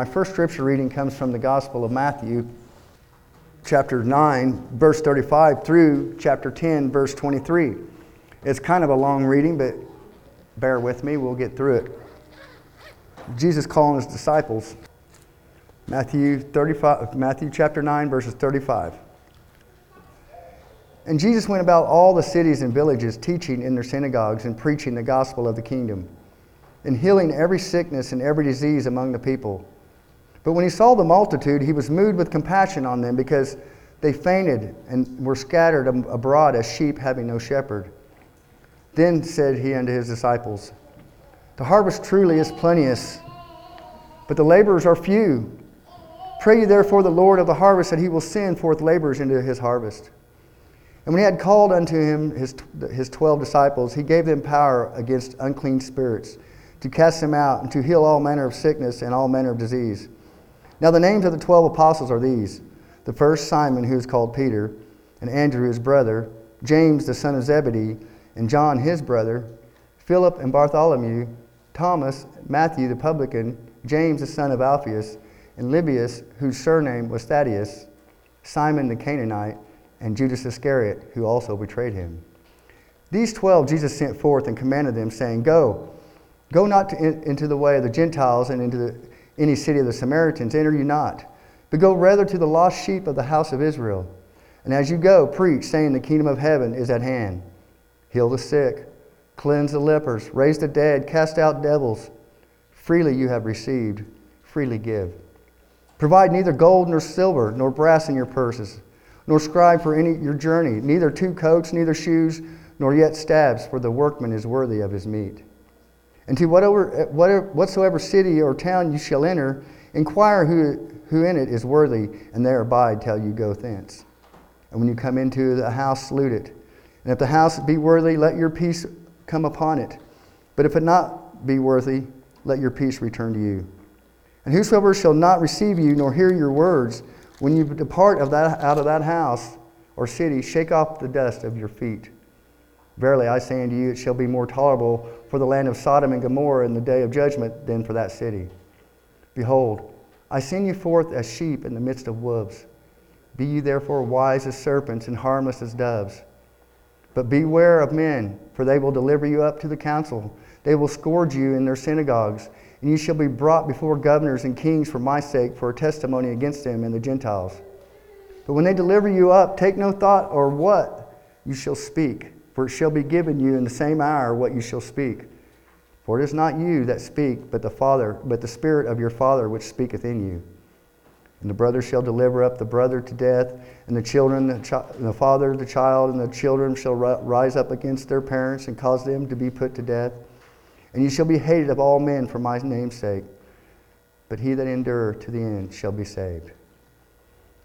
My first scripture reading comes from the Gospel of Matthew, chapter 9, verse 35, through chapter 10, verse 23. It's kind of a long reading, but bear with me, we'll get through it. Jesus calling his disciples. Matthew 35, Matthew chapter 9, verses 35. And Jesus went about all the cities and villages, teaching in their synagogues and preaching the gospel of the kingdom, and healing every sickness and every disease among the people. But when he saw the multitude, he was moved with compassion on them because they fainted and were scattered abroad as sheep having no shepherd. Then said he unto his disciples, The harvest truly is plenteous, but the laborers are few. Pray ye therefore the Lord of the harvest that he will send forth laborers into his harvest. And when he had called unto him his, his twelve disciples, he gave them power against unclean spirits, to cast them out, and to heal all manner of sickness and all manner of disease. Now the names of the twelve apostles are these the first Simon, who is called Peter, and Andrew his brother, James the son of Zebedee, and John his brother, Philip and Bartholomew, Thomas, Matthew the publican, James the son of Alphaeus, and Lebbaeus, whose surname was Thaddeus, Simon the Canaanite, and Judas Iscariot, who also betrayed him. These twelve Jesus sent forth and commanded them, saying, Go, go not in, into the way of the Gentiles and into the, any city of the Samaritans, enter you not, but go rather to the lost sheep of the house of Israel. And as you go, preach, saying, The kingdom of heaven is at hand. Heal the sick, cleanse the lepers, raise the dead, cast out devils. Freely you have received, freely give. Provide neither gold nor silver nor brass in your purses nor scribe for any your journey, neither two coats, neither shoes, nor yet staves, for the workman is worthy of his meat. And to whatever, uh, whatever, whatsoever city or town you shall enter, inquire who, who in it is worthy, and there abide till you go thence. And when you come into the house, salute it. And if the house be worthy, let your peace come upon it. But if it not be worthy, let your peace return to you. And whosoever shall not receive you, nor hear your words, when you depart of that, out of that house or city, shake off the dust of your feet. Verily, I say unto you, it shall be more tolerable for the land of Sodom and Gomorrah in the day of judgment than for that city. Behold, I send you forth as sheep in the midst of wolves. Be ye therefore wise as serpents and harmless as doves. But beware of men, for they will deliver you up to the council. They will scourge you in their synagogues and you shall be brought before governors and kings for my sake for a testimony against them and the Gentiles. But when they deliver you up, take no thought or what you shall speak, for it shall be given you in the same hour what you shall speak. For it is not you that speak, but the Father, but the Spirit of your Father which speaketh in you. And the brother shall deliver up the brother to death, and the children, the, chi- the father, of the child, and the children shall rise up against their parents and cause them to be put to death. And you shall be hated of all men for my name's sake. But he that endure to the end shall be saved.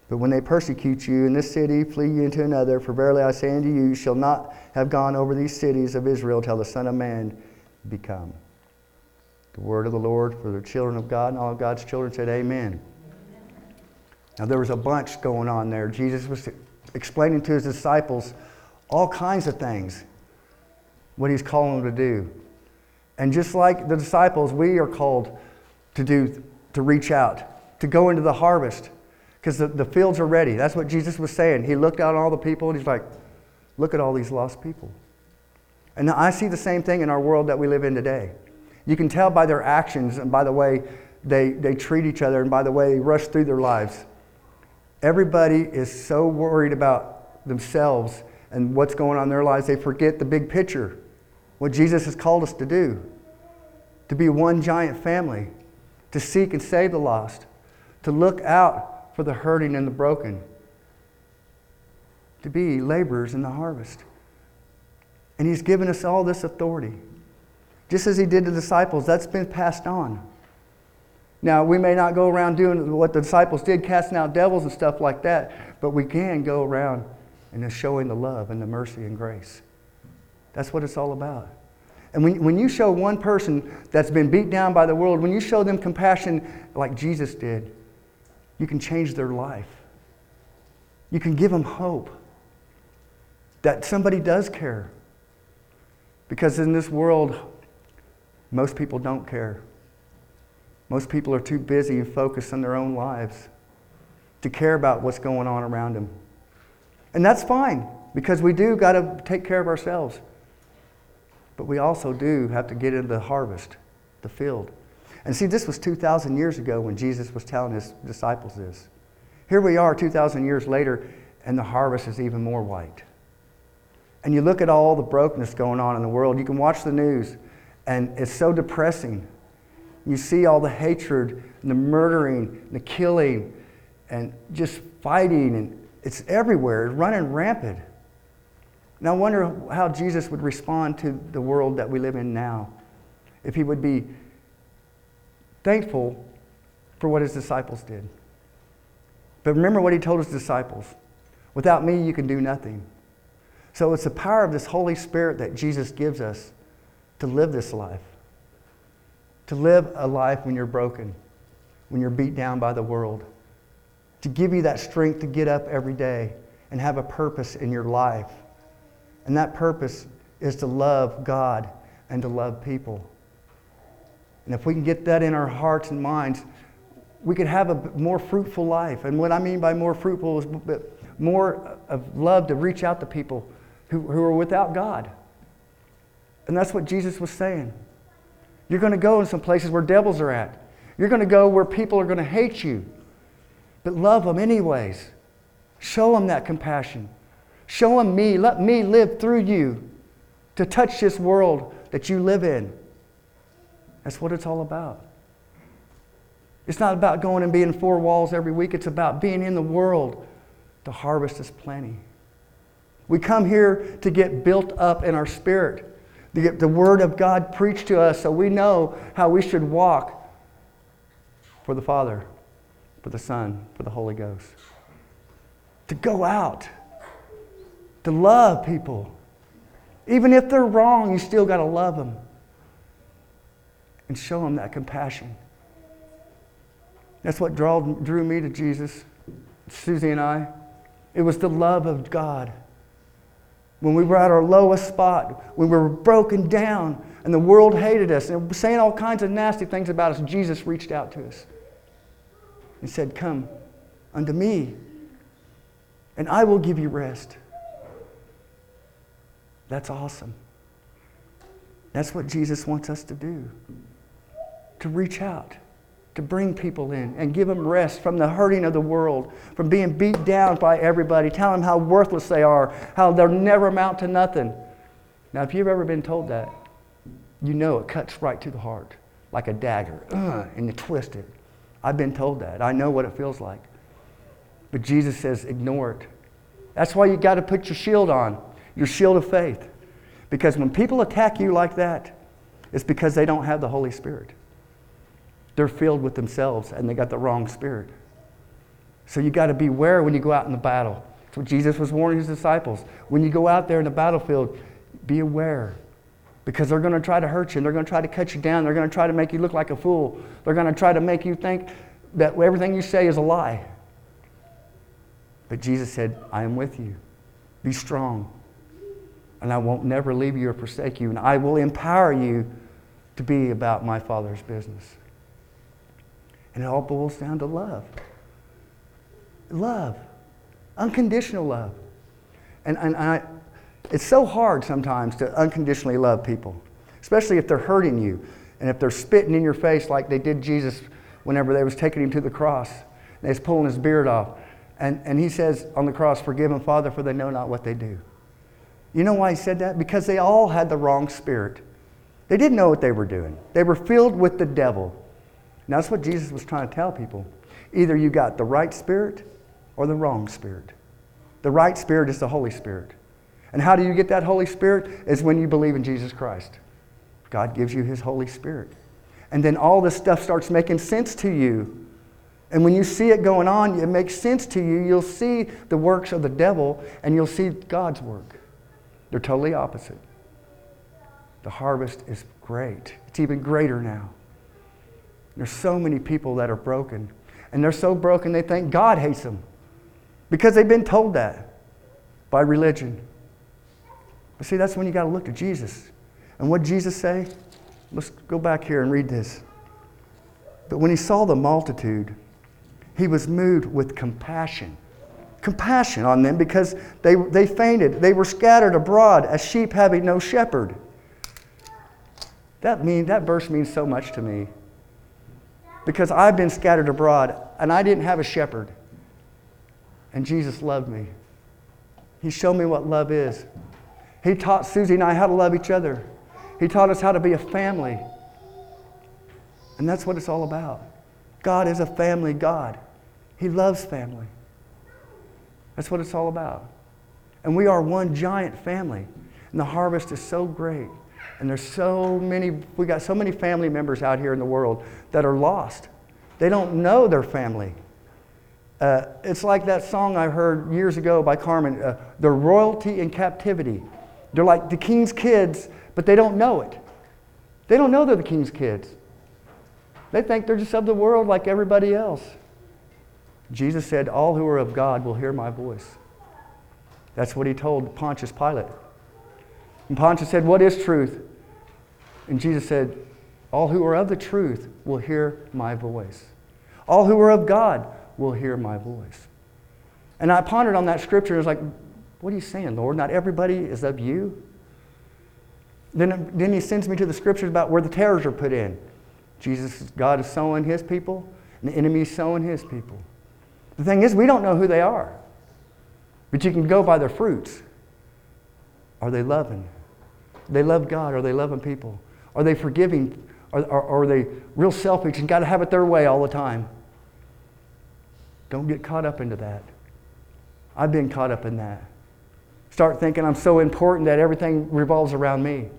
But when they persecute you in this city, flee you into another. For verily I say unto you, you shall not have gone over these cities of Israel till the Son of Man be come. The word of the Lord for the children of God, and all God's children said, Amen. Now there was a bunch going on there. Jesus was explaining to his disciples all kinds of things, what he's calling them to do. And just like the disciples, we are called to do to reach out, to go into the harvest. Because the, the fields are ready. That's what Jesus was saying. He looked out on all the people and he's like, look at all these lost people. And I see the same thing in our world that we live in today. You can tell by their actions and by the way they, they treat each other and by the way they rush through their lives. Everybody is so worried about themselves and what's going on in their lives, they forget the big picture what Jesus has called us to do to be one giant family, to seek and save the lost, to look out for the hurting and the broken, to be laborers in the harvest. And He's given us all this authority. Just as He did the disciples, that's been passed on. Now, we may not go around doing what the disciples did, casting out devils and stuff like that, but we can go around and showing the love and the mercy and grace. That's what it's all about. And when, when you show one person that's been beat down by the world, when you show them compassion like Jesus did, you can change their life. You can give them hope that somebody does care. Because in this world, most people don't care. Most people are too busy and focused on their own lives to care about what's going on around them. And that's fine because we do got to take care of ourselves. But we also do have to get into the harvest, the field. And see, this was 2,000 years ago when Jesus was telling his disciples this. Here we are 2,000 years later, and the harvest is even more white. And you look at all the brokenness going on in the world, you can watch the news, and it's so depressing. You see all the hatred, and the murdering, and the killing, and just fighting, and it's everywhere, it's running rampant. And I wonder how Jesus would respond to the world that we live in now. If he would be thankful for what his disciples did. But remember what he told his disciples without me, you can do nothing. So it's the power of this Holy Spirit that Jesus gives us to live this life. To live a life when you're broken, when you're beat down by the world. To give you that strength to get up every day and have a purpose in your life. And that purpose is to love God and to love people. And if we can get that in our hearts and minds, we could have a more fruitful life. And what I mean by more fruitful is more of love to reach out to people who, who are without God. And that's what Jesus was saying. You're going to go in some places where devils are at. You're going to go where people are going to hate you. But love them anyways. Show them that compassion. Show them me. Let me live through you to touch this world that you live in. That's what it's all about. It's not about going and being four walls every week. It's about being in the world. The harvest is plenty. We come here to get built up in our spirit, to get the Word of God preached to us so we know how we should walk for the Father, for the Son, for the Holy Ghost. To go out, to love people. Even if they're wrong, you still got to love them and show them that compassion. That's what drew me to Jesus, Susie and I. It was the love of God. When we were at our lowest spot, when we were broken down and the world hated us and saying all kinds of nasty things about us, Jesus reached out to us and said, Come unto me, and I will give you rest. That's awesome. That's what Jesus wants us to do to reach out, to bring people in and give them rest from the hurting of the world, from being beat down by everybody, tell them how worthless they are, how they'll never amount to nothing. Now, if you've ever been told that, you know it cuts right to the heart like a dagger, uh, and you twist it. I've been told that. I know what it feels like. But Jesus says, ignore it. That's why you got to put your shield on, your shield of faith. Because when people attack you like that, it's because they don't have the Holy Spirit. They're filled with themselves and they got the wrong spirit. So you got to beware when you go out in the battle. That's what Jesus was warning his disciples. When you go out there in the battlefield, be aware. Because they're going to try to hurt you and they're going to try to cut you down. They're going to try to make you look like a fool. They're going to try to make you think that everything you say is a lie. But Jesus said, I am with you. Be strong. And I won't never leave you or forsake you. And I will empower you to be about my Father's business. And it all boils down to love. Love. Unconditional love. And, and I, it's so hard sometimes to unconditionally love people, especially if they're hurting you and if they're spitting in your face like they did Jesus whenever they was taking him to the cross. They was pulling his beard off. And, and he says on the cross, Forgive them, Father, for they know not what they do. You know why he said that? Because they all had the wrong spirit. They didn't know what they were doing. They were filled with the devil. And that's what Jesus was trying to tell people. Either you got the right spirit or the wrong spirit. The right spirit is the Holy Spirit. And how do you get that Holy Spirit? Is when you believe in Jesus Christ. God gives you his Holy Spirit. And then all this stuff starts making sense to you. And when you see it going on, it makes sense to you. You'll see the works of the devil and you'll see God's work. They're totally opposite. The harvest is great, it's even greater now. There's so many people that are broken. And they're so broken they think God hates them because they've been told that by religion. But see, that's when you got to look to Jesus. And what Jesus say? Let's go back here and read this. But when he saw the multitude, he was moved with compassion. Compassion on them because they, they fainted. They were scattered abroad as sheep having no shepherd. That, mean, that verse means so much to me because I've been scattered abroad and I didn't have a shepherd. And Jesus loved me. He showed me what love is. He taught Susie and I how to love each other. He taught us how to be a family. And that's what it's all about. God is a family God. He loves family. That's what it's all about. And we are one giant family. And the harvest is so great. And there's so many, we got so many family members out here in the world that are lost. They don't know their family. Uh, it's like that song I heard years ago by Carmen, uh, The Royalty in Captivity. They're like the king's kids, but they don't know it. They don't know they're the king's kids. They think they're just of the world like everybody else. Jesus said, All who are of God will hear my voice. That's what he told Pontius Pilate. And Pontius said, What is truth? And Jesus said, All who are of the truth will hear my voice. All who are of God will hear my voice. And I pondered on that scripture and was like, What are you saying, Lord? Not everybody is of you. Then, then he sends me to the scriptures about where the tares are put in. Jesus, God is sowing his people, and the enemy is sowing his people. The thing is, we don't know who they are. But you can go by their fruits. Are they loving? They love God. Are they loving people? Are they forgiving? Are, are, are they real selfish and got to have it their way all the time? Don't get caught up into that. I've been caught up in that. Start thinking I'm so important that everything revolves around me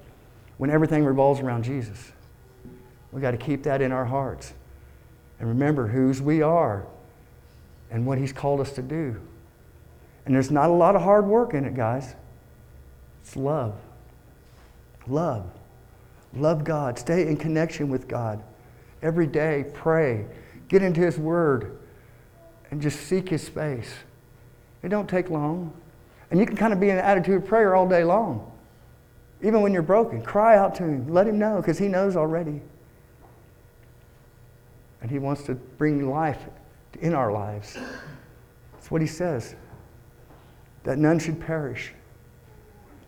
when everything revolves around Jesus. We've got to keep that in our hearts and remember whose we are and what He's called us to do. And there's not a lot of hard work in it, guys. It's love. Love. Love God. Stay in connection with God. Every day, pray. Get into His Word and just seek His face. It don't take long. And you can kind of be in an attitude of prayer all day long. Even when you're broken, cry out to Him. Let Him know because He knows already. And He wants to bring life in our lives. That's what He says. That none should perish.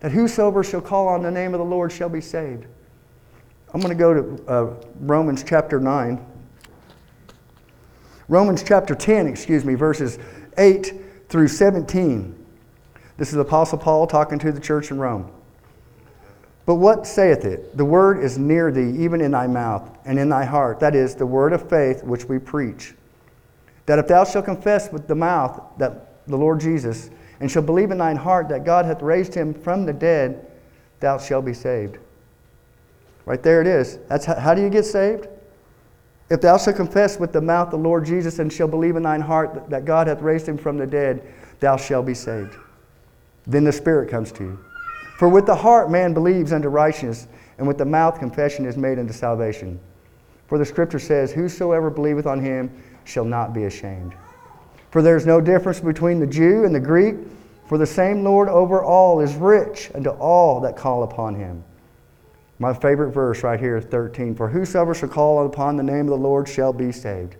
That whosoever shall call on the name of the Lord shall be saved. I'm going to go to uh, Romans chapter 9. Romans chapter 10, excuse me, verses 8 through 17. This is Apostle Paul talking to the church in Rome. But what saith it? The word is near thee, even in thy mouth and in thy heart. That is, the word of faith which we preach. That if thou shalt confess with the mouth that the Lord Jesus, and shall believe in thine heart that God hath raised him from the dead, thou shalt be saved. Right there it is. That's how, how do you get saved? If thou shalt confess with the mouth the Lord Jesus and shalt believe in thine heart that God hath raised him from the dead, thou shalt be saved. Then the Spirit comes to you. For with the heart man believes unto righteousness, and with the mouth confession is made unto salvation. For the scripture says, Whosoever believeth on him shall not be ashamed. For there is no difference between the Jew and the Greek, for the same Lord over all is rich unto all that call upon him. My favorite verse right here is 13. For whosoever shall call upon the name of the Lord shall be saved.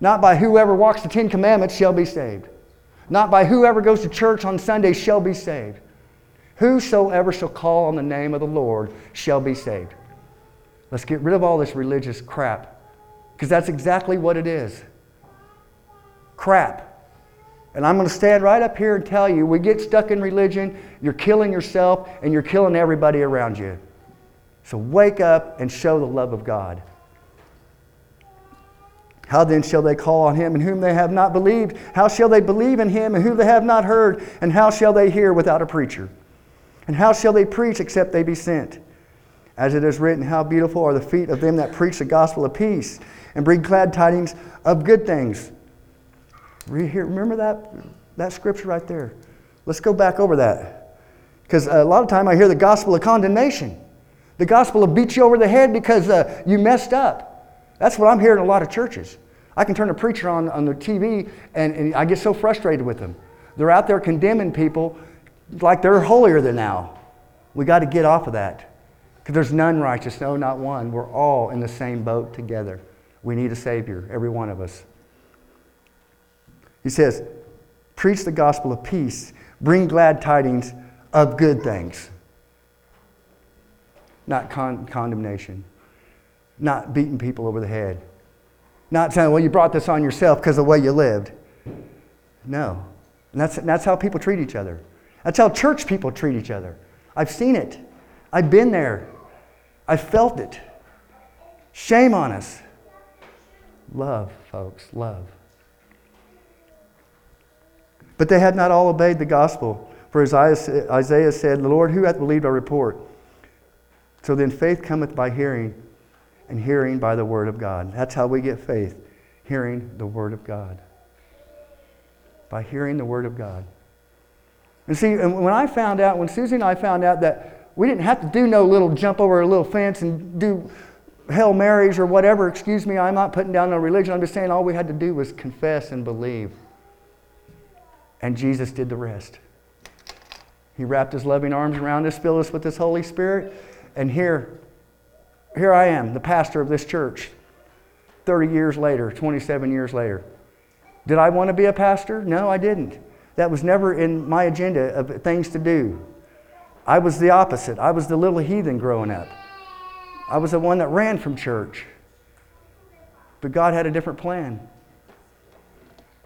Not by whoever walks the Ten Commandments shall be saved. Not by whoever goes to church on Sunday shall be saved. Whosoever shall call on the name of the Lord shall be saved. Let's get rid of all this religious crap because that's exactly what it is crap. And I'm going to stand right up here and tell you we get stuck in religion, you're killing yourself, and you're killing everybody around you. So wake up and show the love of God. How then shall they call on him in whom they have not believed? How shall they believe in him in whom they have not heard? And how shall they hear without a preacher? And how shall they preach except they be sent? As it is written, How beautiful are the feet of them that preach the gospel of peace and bring glad tidings of good things. Remember that, that scripture right there? Let's go back over that. Because a lot of time I hear the gospel of condemnation. The gospel of beat you over the head because uh, you messed up. That's what I'm hearing in a lot of churches. I can turn a preacher on on the TV and, and I get so frustrated with them. They're out there condemning people like they're holier than thou. We got to get off of that. Because there's none righteous, no, not one. We're all in the same boat together. We need a Savior, every one of us. He says, Preach the gospel of peace, bring glad tidings of good things, not con- condemnation, not beating people over the head, not saying, Well, you brought this on yourself because of the way you lived. No. And that's, that's how people treat each other. That's how church people treat each other. I've seen it. I've been there. I've felt it. Shame on us. Love, folks, love. But they had not all obeyed the gospel. For Isaiah, said, The Lord, who hath believed our report? So then faith cometh by hearing, and hearing by the word of God. That's how we get faith, hearing the word of God. By hearing the word of God. And see, when I found out, when Susie and I found out that we didn't have to do no little jump over a little fence and do Hail Marys or whatever, excuse me, I'm not putting down no religion. I'm just saying all we had to do was confess and believe. And Jesus did the rest. He wrapped his loving arms around us, filled us with his Holy Spirit, and here, here I am, the pastor of this church, 30 years later, 27 years later. Did I want to be a pastor? No, I didn't. That was never in my agenda of things to do. I was the opposite. I was the little heathen growing up. I was the one that ran from church. But God had a different plan.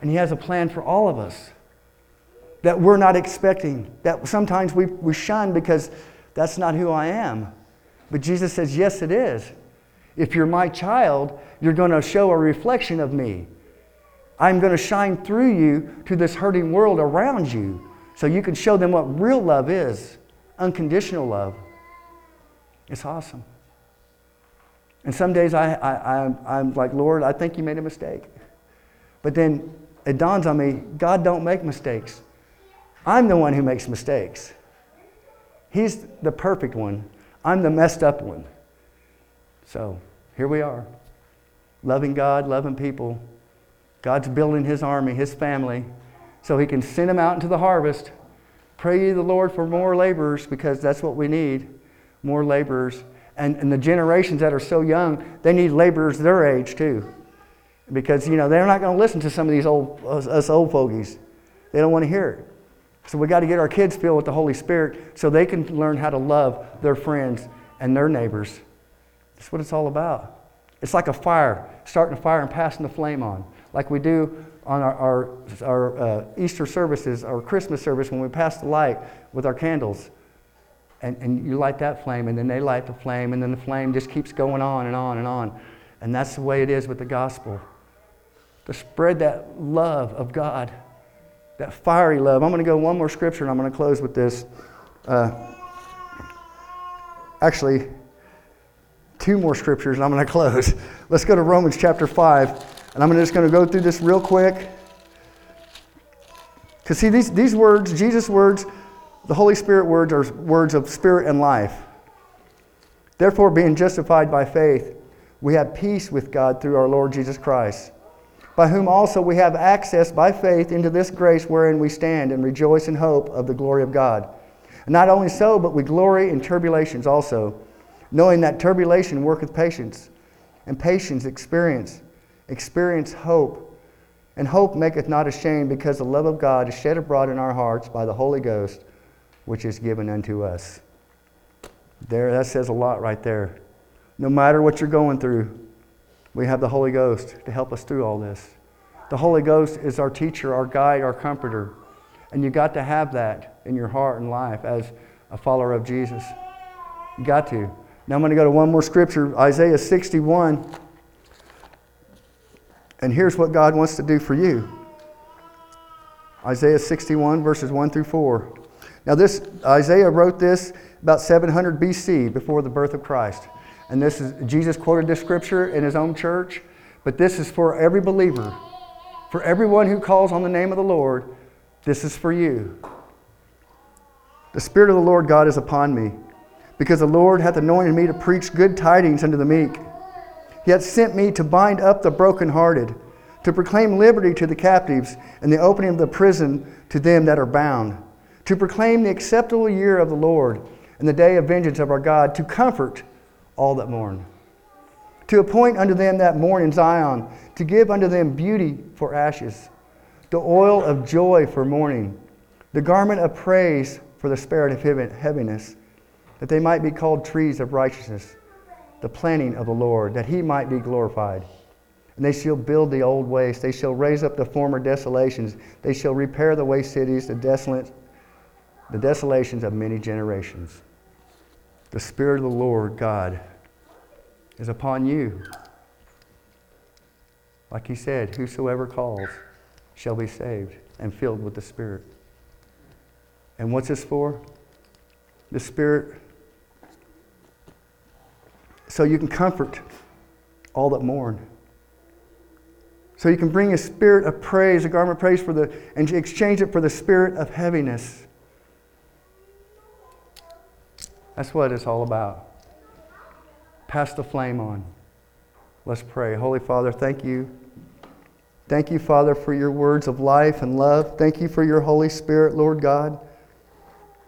And He has a plan for all of us that we're not expecting, that sometimes we, we shun because that's not who I am. But Jesus says, Yes, it is. If you're my child, you're going to show a reflection of me. I'm going to shine through you to this hurting world around you so you can show them what real love is unconditional love. It's awesome. And some days I, I, I'm, I'm like, Lord, I think you made a mistake. But then it dawns on me God don't make mistakes. I'm the one who makes mistakes. He's the perfect one. I'm the messed up one. So here we are, loving God, loving people. God's building his army, his family, so he can send them out into the harvest. Pray ye the Lord for more laborers because that's what we need more laborers. And, and the generations that are so young, they need laborers their age too. Because, you know, they're not going to listen to some of these old, us, us old fogies. They don't want to hear it. So we got to get our kids filled with the Holy Spirit so they can learn how to love their friends and their neighbors. That's what it's all about. It's like a fire, starting a fire and passing the flame on, like we do on our, our, our uh, Easter services, our Christmas service, when we pass the light with our candles. And, and you light that flame, and then they light the flame, and then the flame just keeps going on and on and on. And that's the way it is with the gospel. To spread that love of God that fiery love. I'm going to go one more scripture and I'm going to close with this. Uh, actually, two more scriptures and I'm going to close. Let's go to Romans chapter 5. And I'm just going to go through this real quick. Because, see, these, these words, Jesus' words, the Holy Spirit words, are words of spirit and life. Therefore, being justified by faith, we have peace with God through our Lord Jesus Christ by whom also we have access by faith into this grace wherein we stand and rejoice in hope of the glory of God. And not only so, but we glory in tribulations also, knowing that tribulation worketh patience, and patience experience, experience hope. And hope maketh not ashamed, because the love of God is shed abroad in our hearts by the Holy Ghost, which is given unto us. There, that says a lot right there. No matter what you're going through, we have the Holy Ghost to help us through all this. The Holy Ghost is our teacher, our guide, our comforter. And you got to have that in your heart and life as a follower of Jesus. You got to. Now I'm going to go to one more scripture, Isaiah 61. And here's what God wants to do for you. Isaiah 61, verses 1 through 4. Now, this Isaiah wrote this about 700 BC, before the birth of Christ. And this is Jesus quoted this scripture in his own church, but this is for every believer. For everyone who calls on the name of the Lord, this is for you. The Spirit of the Lord God is upon me, because the Lord hath anointed me to preach good tidings unto the meek. He hath sent me to bind up the brokenhearted, to proclaim liberty to the captives, and the opening of the prison to them that are bound, to proclaim the acceptable year of the Lord, and the day of vengeance of our God, to comfort all that mourn, to appoint unto them that mourn in Zion, to give unto them beauty for ashes, the oil of joy for mourning, the garment of praise for the spirit of heaviness, that they might be called trees of righteousness, the planting of the Lord, that he might be glorified. And they shall build the old waste. They shall raise up the former desolations. They shall repair the waste cities, the desolate, the desolations of many generations. The Spirit of the Lord God is upon you. Like he said, whosoever calls shall be saved and filled with the Spirit. And what's this for? The Spirit, so you can comfort all that mourn. So you can bring a spirit of praise, a garment of praise for the, and exchange it for the spirit of heaviness. That's what it's all about. Pass the flame on. Let's pray. Holy Father, thank you. Thank you, Father, for your words of life and love. Thank you for your Holy Spirit, Lord God.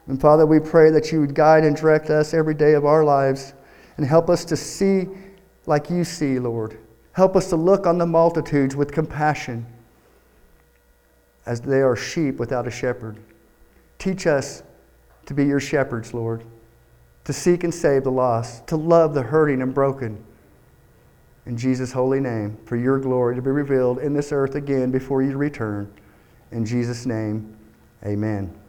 And Father, we pray that you would guide and direct us every day of our lives and help us to see like you see, Lord. Help us to look on the multitudes with compassion as they are sheep without a shepherd. Teach us to be your shepherds, Lord, to seek and save the lost, to love the hurting and broken. In Jesus' holy name, for your glory to be revealed in this earth again before you return. In Jesus' name, amen.